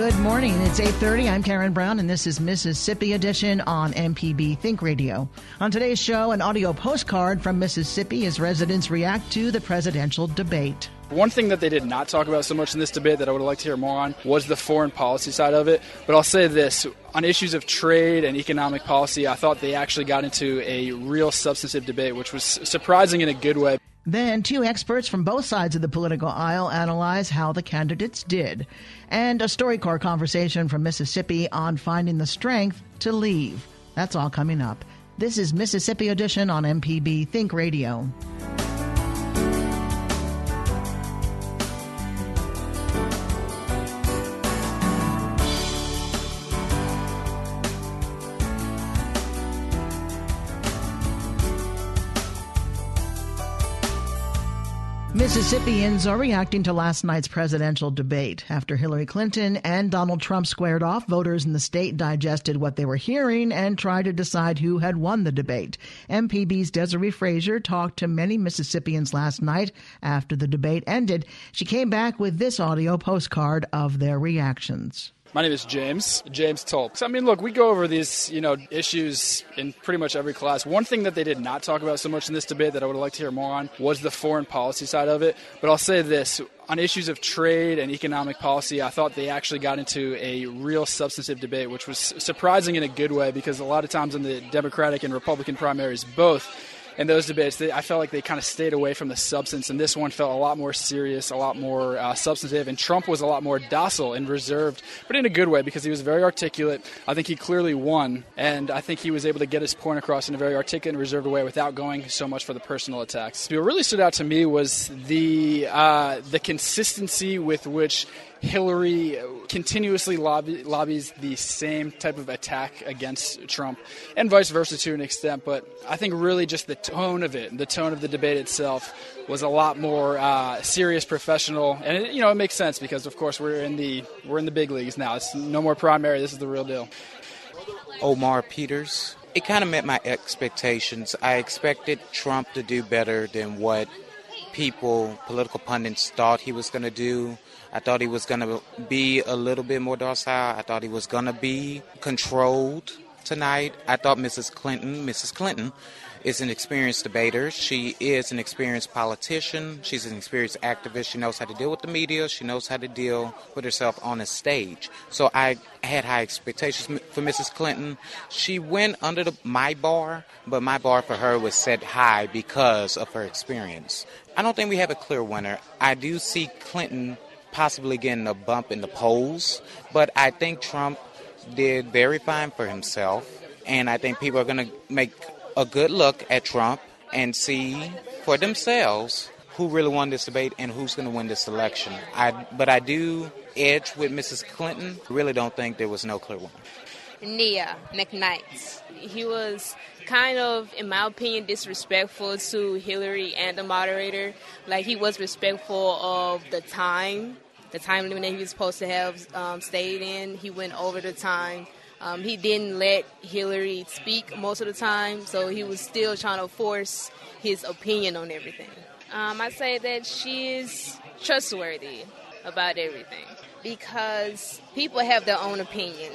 Good morning. It's 8:30. I'm Karen Brown and this is Mississippi Edition on MPB Think Radio. On today's show, an audio postcard from Mississippi as residents react to the presidential debate. One thing that they did not talk about so much in this debate that I would like to hear more on was the foreign policy side of it. But I'll say this on issues of trade and economic policy, I thought they actually got into a real substantive debate, which was surprising in a good way. Then, two experts from both sides of the political aisle analyze how the candidates did. And a StoryCorps conversation from Mississippi on finding the strength to leave. That's all coming up. This is Mississippi Edition on MPB Think Radio. Mississippians are reacting to last night's presidential debate. After Hillary Clinton and Donald Trump squared off, voters in the state digested what they were hearing and tried to decide who had won the debate. MPB's Desiree Frazier talked to many Mississippians last night after the debate ended. She came back with this audio postcard of their reactions. My name is James, James Tulp. So, I mean, look, we go over these, you know, issues in pretty much every class. One thing that they did not talk about so much in this debate that I would like to hear more on was the foreign policy side of it. But I'll say this on issues of trade and economic policy, I thought they actually got into a real substantive debate, which was surprising in a good way because a lot of times in the Democratic and Republican primaries, both in those debates, they, I felt like they kind of stayed away from the substance, and this one felt a lot more serious, a lot more uh, substantive. And Trump was a lot more docile and reserved, but in a good way because he was very articulate. I think he clearly won, and I think he was able to get his point across in a very articulate and reserved way without going so much for the personal attacks. What really stood out to me was the uh, the consistency with which Hillary continuously lobby, lobbies the same type of attack against Trump, and vice versa to an extent. But I think really just the tone of it, the tone of the debate itself, was a lot more uh, serious, professional, and it, you know it makes sense because of course we're in the we're in the big leagues now. It's no more primary. This is the real deal. Omar Peters. It kind of met my expectations. I expected Trump to do better than what people, political pundits, thought he was going to do. I thought he was going to be a little bit more docile. I thought he was going to be controlled tonight. I thought Mrs. Clinton, Mrs. Clinton, is an experienced debater. She is an experienced politician. She's an experienced activist. She knows how to deal with the media. She knows how to deal with herself on a stage. So I had high expectations for Mrs. Clinton. She went under the, my bar, but my bar for her was set high because of her experience. I don't think we have a clear winner. I do see Clinton possibly getting a bump in the polls, but I think Trump did very fine for himself, and I think people are going to make a good look at Trump and see for themselves who really won this debate and who's going to win this election. I, but I do edge with Mrs. Clinton. Really don't think there was no clear winner. Nia McKnight. He was kind of, in my opinion, disrespectful to Hillary and the moderator. Like he was respectful of the time, the time limit that he was supposed to have um, stayed in. He went over the time. Um, he didn't let Hillary speak most of the time, so he was still trying to force his opinion on everything. Um, I say that she is trustworthy about everything. Because people have their own opinion.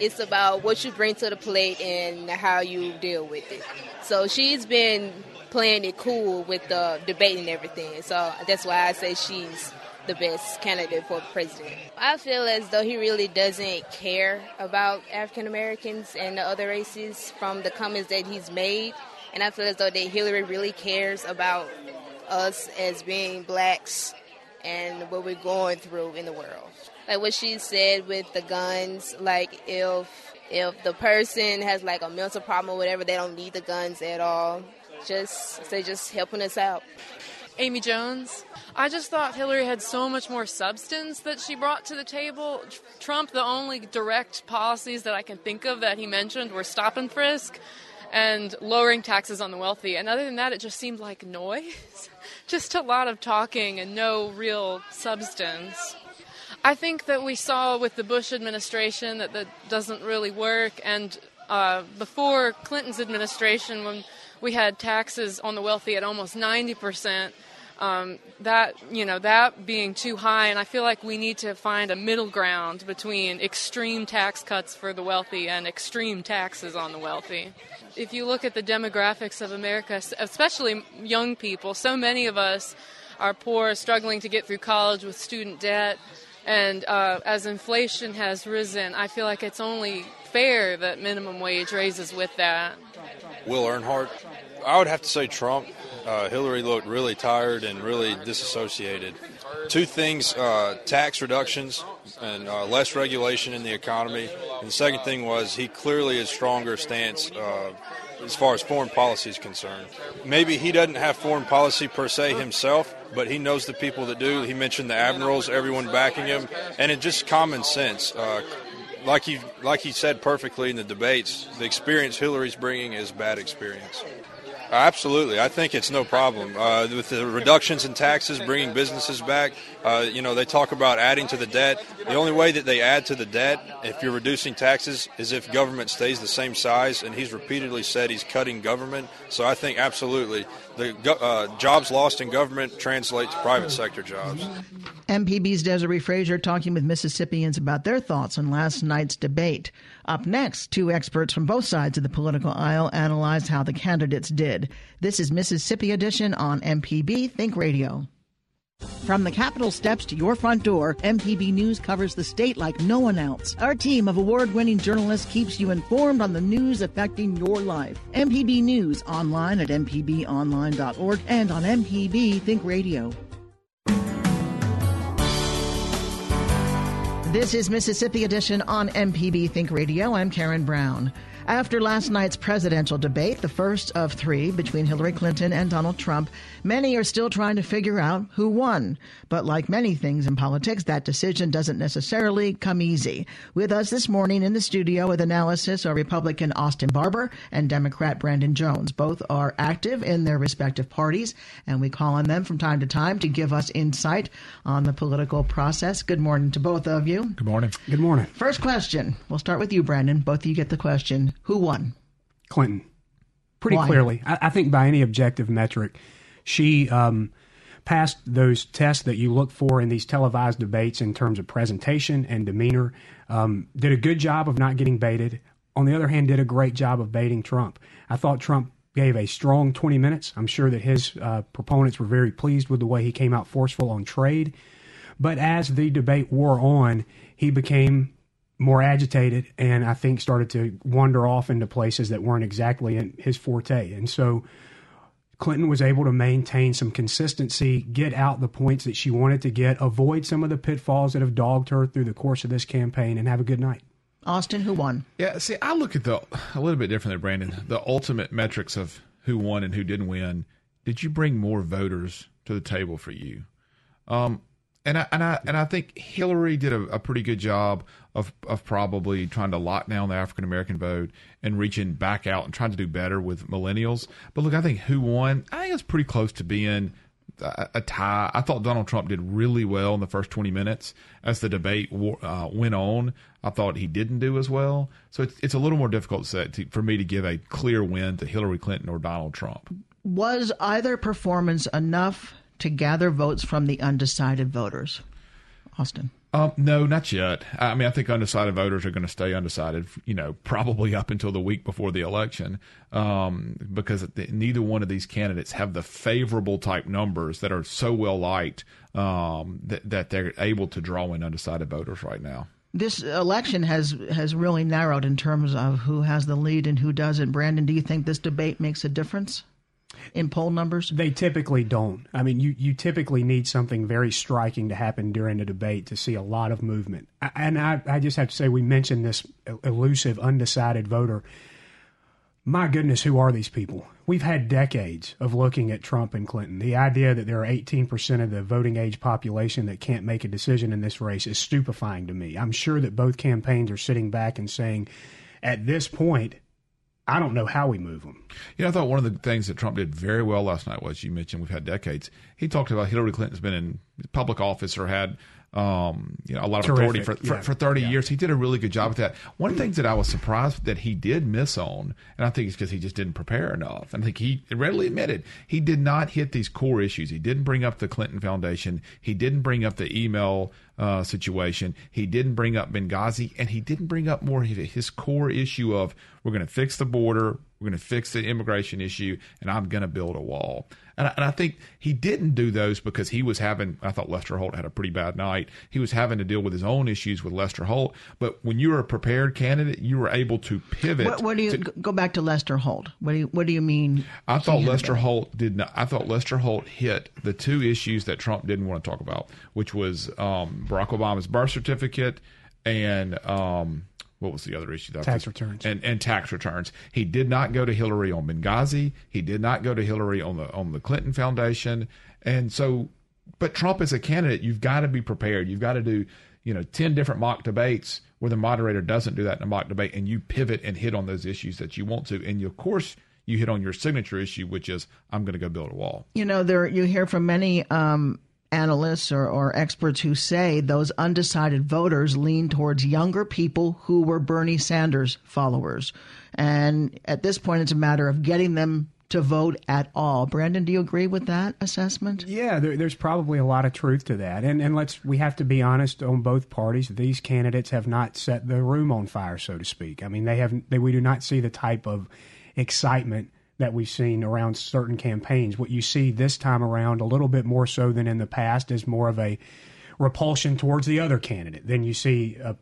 It's about what you bring to the plate and how you deal with it. So she's been playing it cool with the debate and everything. So that's why I say she's the best candidate for president. I feel as though he really doesn't care about African Americans and the other races from the comments that he's made. And I feel as though that Hillary really cares about us as being blacks and what we're going through in the world. Like what she said with the guns, like if if the person has like a mental problem or whatever, they don't need the guns at all. Just they're just helping us out. Amy Jones. I just thought Hillary had so much more substance that she brought to the table. Trump, the only direct policies that I can think of that he mentioned were stop and frisk and lowering taxes on the wealthy. And other than that, it just seemed like noise. just a lot of talking and no real substance. I think that we saw with the Bush administration that that doesn't really work. And uh, before Clinton's administration, when we had taxes on the wealthy at almost 90 percent, um, that you know that being too high, and I feel like we need to find a middle ground between extreme tax cuts for the wealthy and extreme taxes on the wealthy. If you look at the demographics of America, especially young people, so many of us are poor, struggling to get through college with student debt. And uh, as inflation has risen, I feel like it's only fair that minimum wage raises with that. Will Earnhardt. I would have to say Trump. Uh, Hillary looked really tired and really disassociated. Two things uh, tax reductions and uh, less regulation in the economy. And the second thing was he clearly is stronger stance uh, as far as foreign policy is concerned. Maybe he doesn't have foreign policy per se himself, but he knows the people that do. He mentioned the admirals, everyone backing him, and it just common sense. Uh, like he like he said perfectly in the debates, the experience Hillary's bringing is bad experience. Absolutely, I think it's no problem uh, with the reductions in taxes, bringing businesses back. Uh, you know, they talk about adding to the debt. The only way that they add to the debt, if you're reducing taxes, is if government stays the same size. And he's repeatedly said he's cutting government. So I think absolutely the uh, jobs lost in government translate to private sector jobs. MPB's Desiree Frazier talking with Mississippians about their thoughts on last night's debate. Up next, two experts from both sides of the political aisle analyze how the candidates did. This is Mississippi Edition on MPB Think Radio. From the Capitol steps to your front door, MPB News covers the state like no one else. Our team of award winning journalists keeps you informed on the news affecting your life. MPB News online at MPBOnline.org and on MPB Think Radio. This is Mississippi Edition on MPB Think Radio. I'm Karen Brown. After last night's presidential debate, the first of three between Hillary Clinton and Donald Trump, many are still trying to figure out who won. But like many things in politics, that decision doesn't necessarily come easy. With us this morning in the studio with analysis are Republican Austin Barber and Democrat Brandon Jones. Both are active in their respective parties, and we call on them from time to time to give us insight on the political process. Good morning to both of you. Good morning. Good morning. First question. We'll start with you, Brandon. Both of you get the question. Who won? Clinton. Pretty Why? clearly. I, I, think by any objective metric, she um, passed those tests that you look for in these televised debates in terms of presentation and demeanor. Um, did a good job of not getting baited. On the other hand, did a great job of baiting Trump. I thought Trump gave a strong 20 minutes. I'm sure that his uh, proponents were very pleased with the way he came out forceful on trade. But as the debate wore on, he became more agitated and I think started to wander off into places that weren't exactly in his forte. And so Clinton was able to maintain some consistency, get out the points that she wanted to get, avoid some of the pitfalls that have dogged her through the course of this campaign, and have a good night. Austin, who won? Yeah, see, I look at the a little bit differently, Brandon. The ultimate metrics of who won and who didn't win. Did you bring more voters to the table for you? Um, and I and I and I think Hillary did a, a, pretty good job of of probably trying to lock down the African American vote and reaching back out and trying to do better with millennials. But look, I think who won? I think it's pretty close to being a, a tie. I thought Donald Trump did really well in the first twenty minutes as the debate uh, went on. I thought he didn't do as well. So it's it's a little more difficult to for me to give a clear win to Hillary Clinton or Donald Trump. Was either performance enough? To gather votes from the undecided voters? Austin. Um, no, not yet. I mean, I think undecided voters are going to stay undecided, you know, probably up until the week before the election, um, because the, neither one of these candidates have the favorable type numbers that are so well liked um, that, that they're able to draw in undecided voters right now. This election has has really narrowed in terms of who has the lead and who doesn't. Brandon, do you think this debate makes a difference? In poll numbers? They typically don't. I mean, you, you typically need something very striking to happen during a debate to see a lot of movement. And I, I just have to say, we mentioned this elusive, undecided voter. My goodness, who are these people? We've had decades of looking at Trump and Clinton. The idea that there are 18% of the voting age population that can't make a decision in this race is stupefying to me. I'm sure that both campaigns are sitting back and saying, at this point, I don't know how we move them. You know, I thought one of the things that Trump did very well last night was you mentioned we've had decades. He talked about Hillary Clinton's been in public office or had um, you know, a lot of Terrific. authority for, for, yeah. for 30 yeah. years. He did a really good job with that. One of the things that I was surprised that he did miss on, and I think it's because he just didn't prepare enough. I think he readily admitted he did not hit these core issues. He didn't bring up the Clinton Foundation. He didn't bring up the email uh, situation. He didn't bring up Benghazi, and he didn't bring up more of his core issue of we're going to fix the border, we're going to fix the immigration issue, and I'm going to build a wall. And I, and I, think he didn't do those because he was having, I thought Lester Holt had a pretty bad night. He was having to deal with his own issues with Lester Holt. But when you were a prepared candidate, you were able to pivot. What, what do you, to, go back to Lester Holt. What do you, what do you mean? I thought Lester Holt did not, I thought Lester Holt hit the two issues that Trump didn't want to talk about, which was um, Barack Obama's birth certificate and, um, what was the other issue? That tax returns and and tax returns. He did not go to Hillary on Benghazi. He did not go to Hillary on the on the Clinton Foundation. And so, but Trump as a candidate, you've got to be prepared. You've got to do you know ten different mock debates where the moderator doesn't do that in a mock debate, and you pivot and hit on those issues that you want to. And you, of course, you hit on your signature issue, which is I'm going to go build a wall. You know, there you hear from many um, analysts or, or experts who say those undecided voters lean towards younger people who were Bernie Sanders followers. And at this point, it's a matter of getting them to vote at all. Brandon, do you agree with that assessment? Yeah, there, there's probably a lot of truth to that. And and let's we have to be honest on both parties. These candidates have not set the room on fire, so to speak. I mean, they have they, we do not see the type of excitement that we've seen around certain campaigns. What you see this time around, a little bit more so than in the past, is more of a repulsion towards the other candidate. Then you see a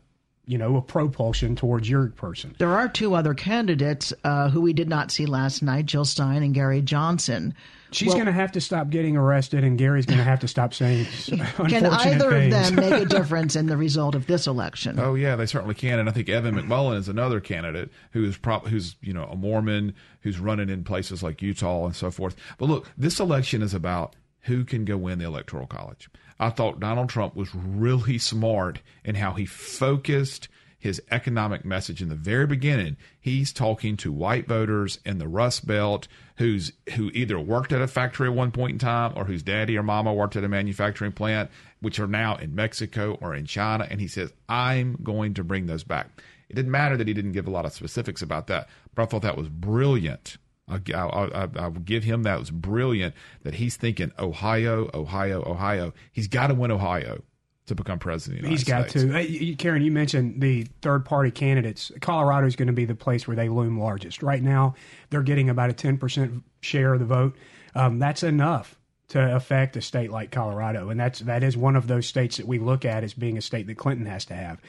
you know, a propulsion towards your person. There are two other candidates uh, who we did not see last night, Jill Stein and Gary Johnson. She's well, going to have to stop getting arrested, and Gary's going to have to stop saying Can either things. of them make a difference in the result of this election? Oh yeah, they certainly can. And I think Evan McMullin is another candidate who is prop, who's you know a Mormon who's running in places like Utah and so forth. But look, this election is about who can go win the electoral college. I thought Donald Trump was really smart in how he focused his economic message in the very beginning. He's talking to white voters in the Rust Belt who's who either worked at a factory at one point in time or whose daddy or mama worked at a manufacturing plant, which are now in Mexico or in China. And he says, I'm going to bring those back. It didn't matter that he didn't give a lot of specifics about that, but I thought that was brilliant. I, I, I, will give him that. It was brilliant that he's thinking Ohio, Ohio, Ohio. He's got to win Ohio to become president. He's got States. to. Karen, you mentioned the third party candidates. Colorado is going to be the place where they loom largest. Right now, they're getting about a 10% share of the vote. Um, that's enough to affect a state like Colorado. And that's, that is one of those states that we look at as being a state that Clinton has to have.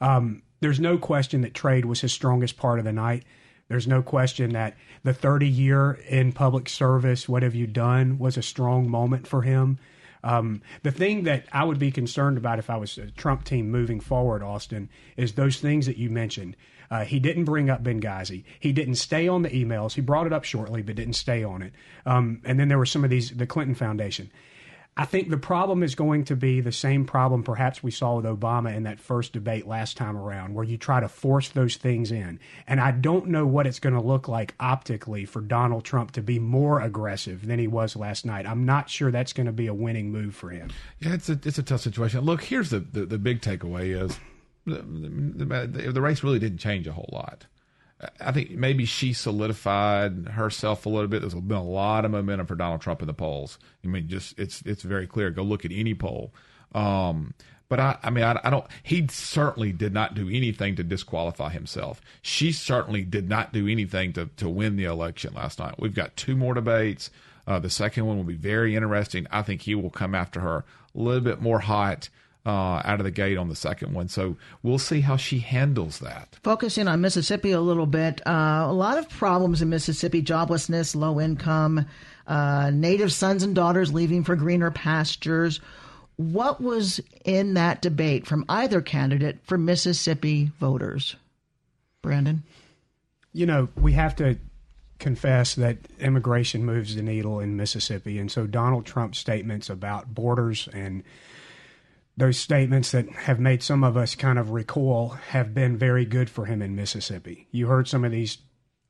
Um, there's no question that trade was his strongest part of the night. There's no question that the 30 year in public service, what have you done, was a strong moment for him. Um, the thing that I would be concerned about if I was a Trump team moving forward, Austin, is those things that you mentioned. Uh, he didn't bring up Benghazi. He didn't stay on the emails. He brought it up shortly, but didn't stay on it. Um, and then there were some of these, the Clinton Foundation. I think the problem is going to be the same problem perhaps we saw with Obama in that first debate last time around, where you try to force those things in. And I don't know what it's going to look like optically for Donald Trump to be more aggressive than he was last night. I'm not sure that's going to be a winning move for him. Yeah, it's a, it's a tough situation. Look, here's the, the, the big takeaway is the, the, the race really didn't change a whole lot. I think maybe she solidified herself a little bit. There's been a lot of momentum for Donald Trump in the polls. I mean, just it's it's very clear. Go look at any poll. Um, But I, I mean, I, I, don't. He certainly did not do anything to disqualify himself. She certainly did not do anything to to win the election last night. We've got two more debates. Uh, the second one will be very interesting. I think he will come after her a little bit more hot. Uh, out of the gate on the second one. So we'll see how she handles that. Focusing on Mississippi a little bit, uh, a lot of problems in Mississippi joblessness, low income, uh, native sons and daughters leaving for greener pastures. What was in that debate from either candidate for Mississippi voters? Brandon? You know, we have to confess that immigration moves the needle in Mississippi. And so Donald Trump's statements about borders and those statements that have made some of us kind of recoil have been very good for him in Mississippi. You heard some of these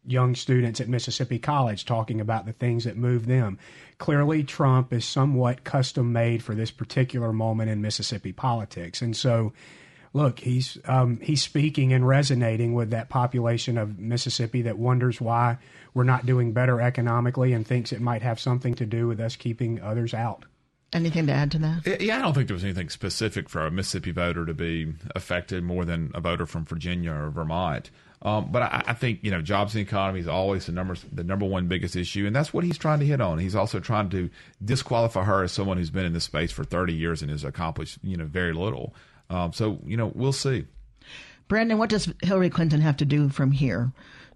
young students at Mississippi College talking about the things that move them. Clearly, Trump is somewhat custom made for this particular moment in Mississippi politics. And so, look, he's um, he's speaking and resonating with that population of Mississippi that wonders why we're not doing better economically and thinks it might have something to do with us keeping others out. Anything to add to that? Yeah, I don't think there was anything specific for a Mississippi voter to be affected more than a voter from Virginia or Vermont. Um, but I, I, think you know jobs and economy is always the number the number one biggest issue, and that's what he's trying to hit on. He's also trying to disqualify her as someone who's been in this space for 30 years and has accomplished you know very little. Um, so you know we'll see. Brandon, what does Hillary Clinton have to do from here?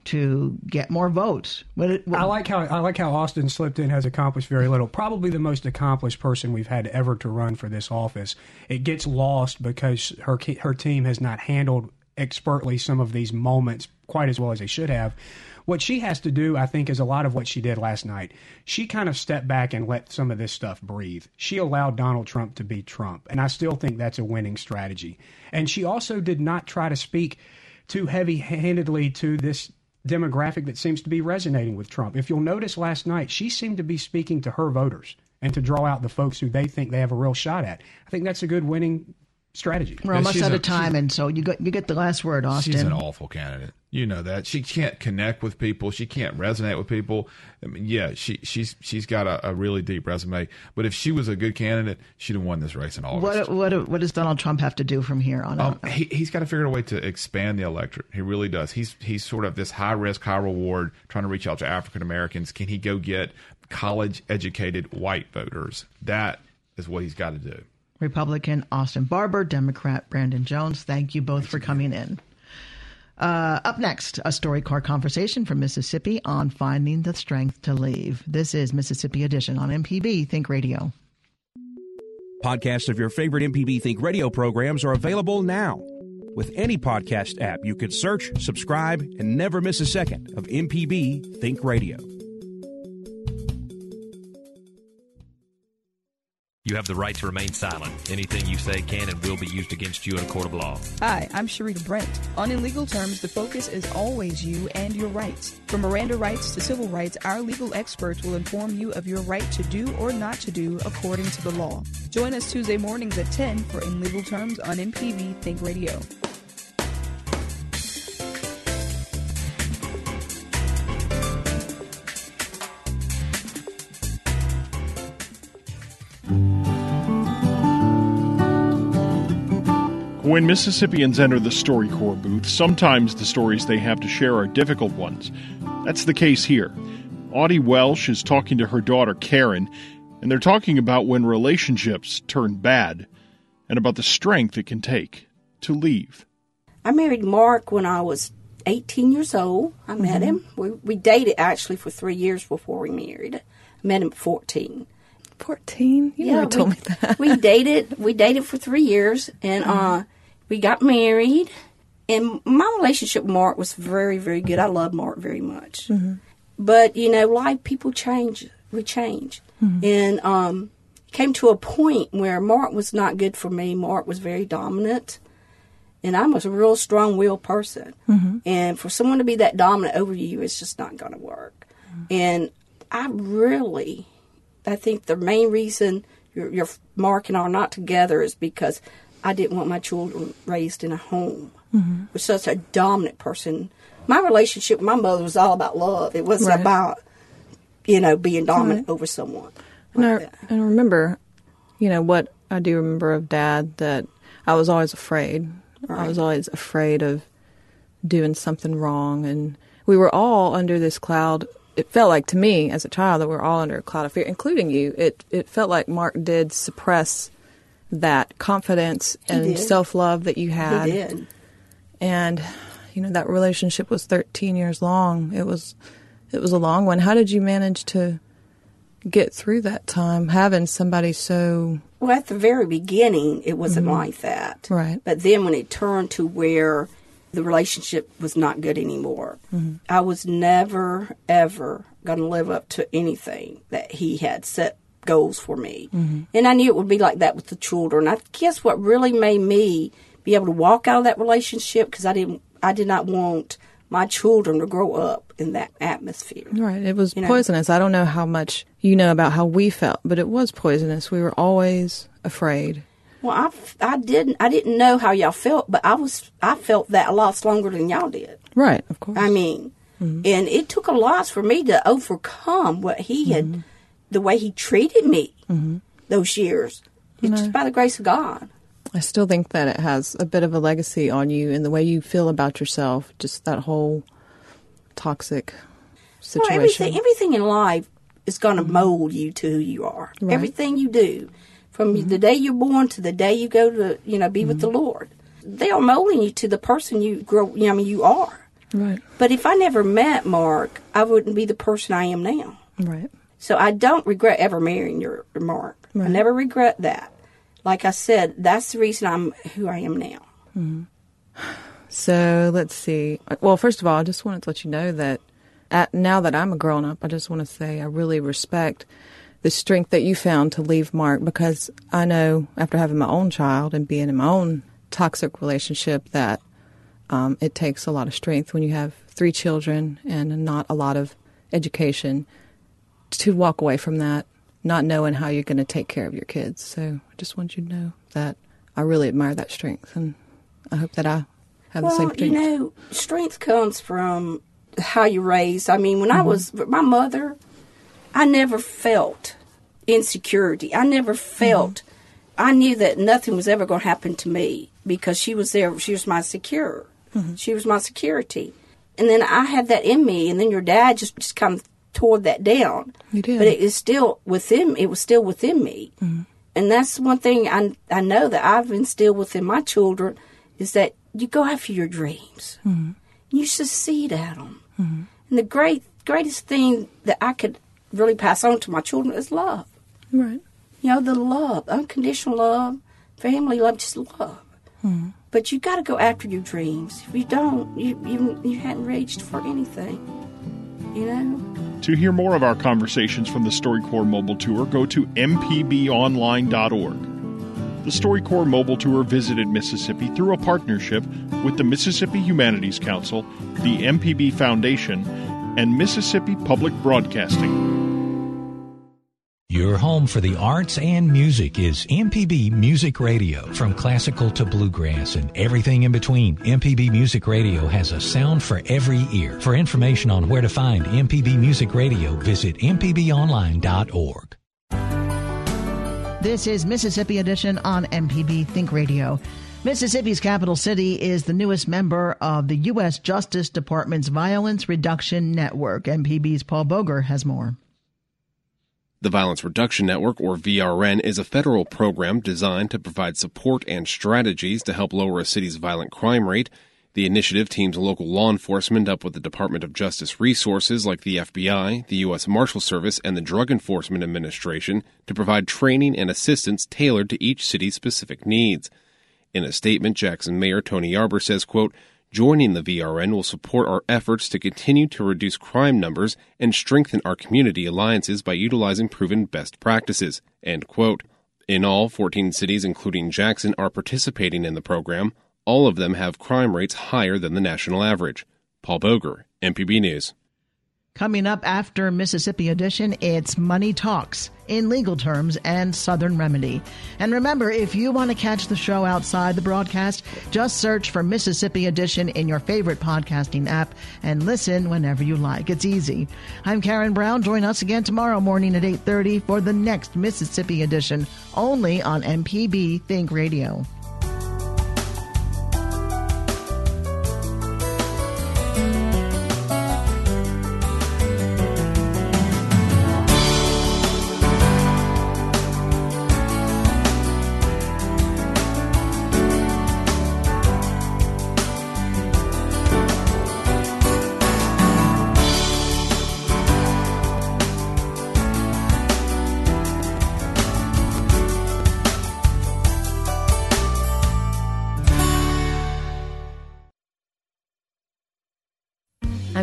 To get more votes. What, what, I like how I like how Austin slipped in has accomplished very little. Probably the most accomplished person we've had ever to run for this office. It gets lost because her her team has not handled expertly some of these moments quite as well as they should have. What she has to do, I think, is a lot of what she did last night. She kind of stepped back and let some of this stuff breathe. She allowed Donald Trump to be Trump, and I still think that's a winning strategy. And she also did not try to speak too heavy handedly to this demographic that seems to be resonating with Trump. If you'll notice last night, she seemed to be speaking to her voters and to draw out the folks who they think they have a real shot at. I think that's a good winning strategy. We're almost out of time, and so you get you get the last word, Austin. She's an awful candidate. You know that she can't connect with people. She can't resonate with people. I mean, yeah, she she's she's got a, a, really deep resume. But if she was a good candidate, she'd have won this race in August. What what what does Donald Trump have to do from here on? Um, he he's got to figure out a way to expand the electorate. He really does. He's he's sort of this high risk, high reward, trying to reach out to African Americans. Can he go get college educated white voters? That is what he's got to do. Republican Austin Barber, Democrat Brandon Jones. Thank you both Thanks for coming in. Uh, up next, a StoryCorps conversation from Mississippi on finding the strength to leave. This is Mississippi Edition on MPB Think Radio. Podcasts of your favorite MPB Think Radio programs are available now. With any podcast app, you can search, subscribe, and never miss a second of MPB Think Radio. You have the right to remain silent. Anything you say can and will be used against you in a court of law. Hi, I'm Sharita Brent. On In Legal Terms, the focus is always you and your rights. From Miranda rights to civil rights, our legal experts will inform you of your right to do or not to do according to the law. Join us Tuesday mornings at 10 for In Legal Terms on MPB Think Radio. When Mississippians enter the StoryCorps booth, sometimes the stories they have to share are difficult ones. That's the case here. Audie Welsh is talking to her daughter Karen, and they're talking about when relationships turn bad and about the strength it can take to leave. I married Mark when I was 18 years old. I mm-hmm. met him. We, we dated actually for three years before we married. I met him at 14. 14? You yeah, never told we, me that. we dated. We dated for three years, and mm-hmm. uh, we got married, and my relationship with Mark was very, very good. I love Mark very much. Mm-hmm. But, you know, life, people change. We change. Mm-hmm. And um, came to a point where Mark was not good for me. Mark was very dominant. And I'm a real strong willed person. Mm-hmm. And for someone to be that dominant over you, it's just not going to work. Mm-hmm. And I really, I think the main reason your, your Mark and I are not together is because I didn't want my children raised in a home mm-hmm. with such a dominant person. My relationship with my mother was all about love. It wasn't right. about, you know, being dominant right. over someone. And, like I, and I remember, you know, what I do remember of dad that I was always afraid. I was always afraid of doing something wrong, and we were all under this cloud. It felt like to me as a child that we were all under a cloud of fear, including you. It it felt like Mark did suppress that confidence He and did. self love that you had. He did. And you know that relationship was 13 years long. It was it was a long one. How did you manage to get through that time having somebody so Well, at the very beginning, it wasn't Mhm. like that. Right. But then when it turned to where the relationship was not good anymore, Mhm. I was never, ever going to live up to anything that he had set goals for me. Mhm. And I knew it would be like that with the children. I guess what really made me be able to walk out of that relationship because I didn't, I did not want my children to grow up in that atmosphere. Right. It was You know? poisonous. I don't know how much you know about how we felt, but it was poisonous. We were always afraid. Well, I, I didn't I didn't know how y'all felt, but I was I felt that a lot longer than y'all did. Right, of course. I mean, and it took a lot for me to overcome what he had, the way he treated me mm-hmm. those years. It's No. just by the grace of God. I still think that it has a bit of a legacy on you in the way you feel about yourself, just that whole toxic Well, situation. everything everything in life is going to mm-hmm. mold you to who you are. Right. Everything you do, from mm-hmm. the day you're born to the day you go to you know be with the Lord, they are molding you to the person you grow. You know, I mean, you are. Right. But if I never met Mark, I wouldn't be the person I am now. Right. So I don't regret ever marrying your Mark. I never regret that. Like I said, that's the reason I'm who I am now. Mhm. So let's see. Well, first of all, I just wanted to let you know that at, now that I'm a grown up, I just want to say I really respect the strength that you found to leave Mark because I know after having my own child and being in my own toxic relationship that um, it takes a lot of strength when you have three children and not a lot of education to walk away from that, not knowing how you're going to take care of your kids. So I just want you to know that I really admire that strength, and I hope that I have well, the same Well, you know, strength comes from how you're raised. I mean, when I Mm-hmm. was my mother, I never felt insecurity. I never felt. Mm-hmm. I knew that nothing was ever going to happen to me because she was there. She was my secure. Mm-hmm. She was my security. And then I had that in me, and then your dad just, just kind of tore that down. You did. But it is still within. It was still within me. Mhm. And that's one thing I I know that I've instilled within my children is that you go after your dreams. Mhm. You succeed at them. Mhm. And the great greatest thing that I could really pass on to my children is love. Right. You know, the love, unconditional love, family love, just love. Mhm. But you got to go after your dreams. If you don't, you you you hadn't reached for anything. You know. To hear more of our conversations from the StoryCorps Mobile Tour, go to mpbonline.org. The StoryCorps Mobile Tour visited Mississippi through a partnership with the Mississippi Humanities Council, the MPB Foundation, and Mississippi Public Broadcasting. Your home for the arts and music is MPB Music Radio. From classical to bluegrass and everything in between, MPB Music Radio has a sound for every ear. For information on where to find MPB Music Radio, visit mpbonline.org. This is Mississippi Edition on MPB Think Radio. Mississippi's capital city is the newest member of the U.S. Justice Department's Violence Reduction Network. MPB's Paul Boger has more. The Violence Reduction Network, or VRN, is a federal program designed to provide support and strategies to help lower a city's violent crime rate. The initiative teams local law enforcement up with the Department of Justice resources like the FBI, the U.S. Marshal Service, and the Drug Enforcement Administration to provide training and assistance tailored to each city's specific needs. In a statement, Jackson Mayor Tony Yarber says, quote, Joining the VRN will support our efforts to continue to reduce crime numbers and strengthen our community alliances by utilizing proven best practices. End quote. In all, 14 cities, including Jackson, are participating in the program. All of them have crime rates higher than the national average. Paul Boger, MPB News. Coming up after Mississippi Edition, it's Money Talks in legal terms and Southern Remedy. And remember, if you want to catch the show outside the broadcast, just search for Mississippi Edition in your favorite podcasting app and listen whenever you like. It's easy. I'm Karen Brown. Join us again tomorrow morning at 8:30 for the next Mississippi Edition, only on MPB Think Radio.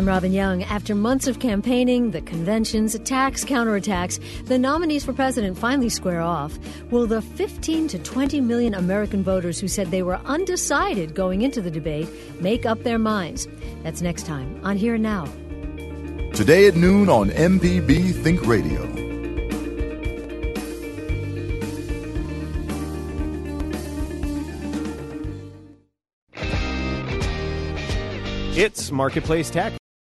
I'm Robin Young. After months of campaigning, the conventions, attacks, counterattacks, the nominees for president finally square off. Will the 15 to 20 million American voters who said they were undecided going into the debate make up their minds? That's next time on Here and Now. Today at noon on MPB Think Radio. It's Marketplace Tech